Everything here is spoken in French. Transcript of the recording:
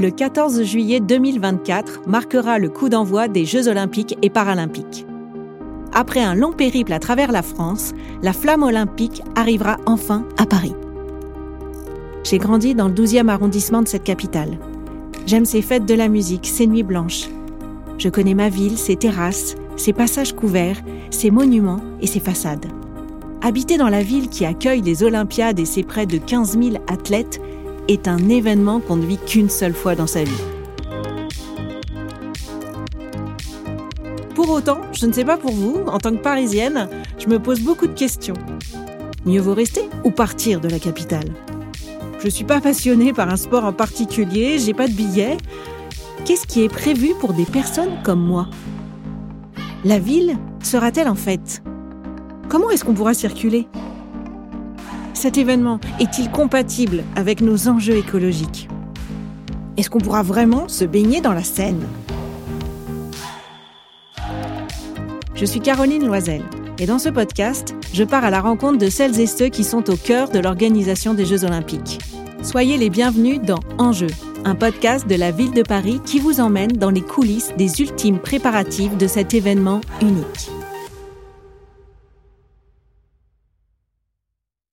le 14 juillet 2024 marquera le coup d'envoi des Jeux olympiques et paralympiques. Après un long périple à travers la France, la flamme olympique arrivera enfin à Paris. J'ai grandi dans le 12e arrondissement de cette capitale. J'aime ses fêtes de la musique, ses nuits blanches. Je connais ma ville, ses terrasses, ses passages couverts, ses monuments et ses façades. Habiter dans la ville qui accueille les Olympiades et ses près de 15 000 athlètes est un événement qu'on ne vit qu'une seule fois dans sa vie. Pour autant, je ne sais pas pour vous, en tant que parisienne, je me pose beaucoup de questions. Mieux vaut rester ou partir de la capitale? Je ne suis pas passionnée par un sport en particulier, j'ai pas de billets. Qu'est-ce qui est prévu pour des personnes comme moi? La ville sera-t-elle en fait Comment est-ce qu'on pourra circuler? Cet événement est-il compatible avec nos enjeux écologiques? Est-ce qu'on pourra vraiment se baigner dans la Seine? Je suis Caroline Loisel et dans ce podcast, je pars à la rencontre de celles et ceux qui sont au cœur de l'organisation des Jeux olympiques. Soyez les bienvenus dans Enjeu, un podcast de la ville de Paris qui vous emmène dans les coulisses des ultimes préparatifs de cet événement unique.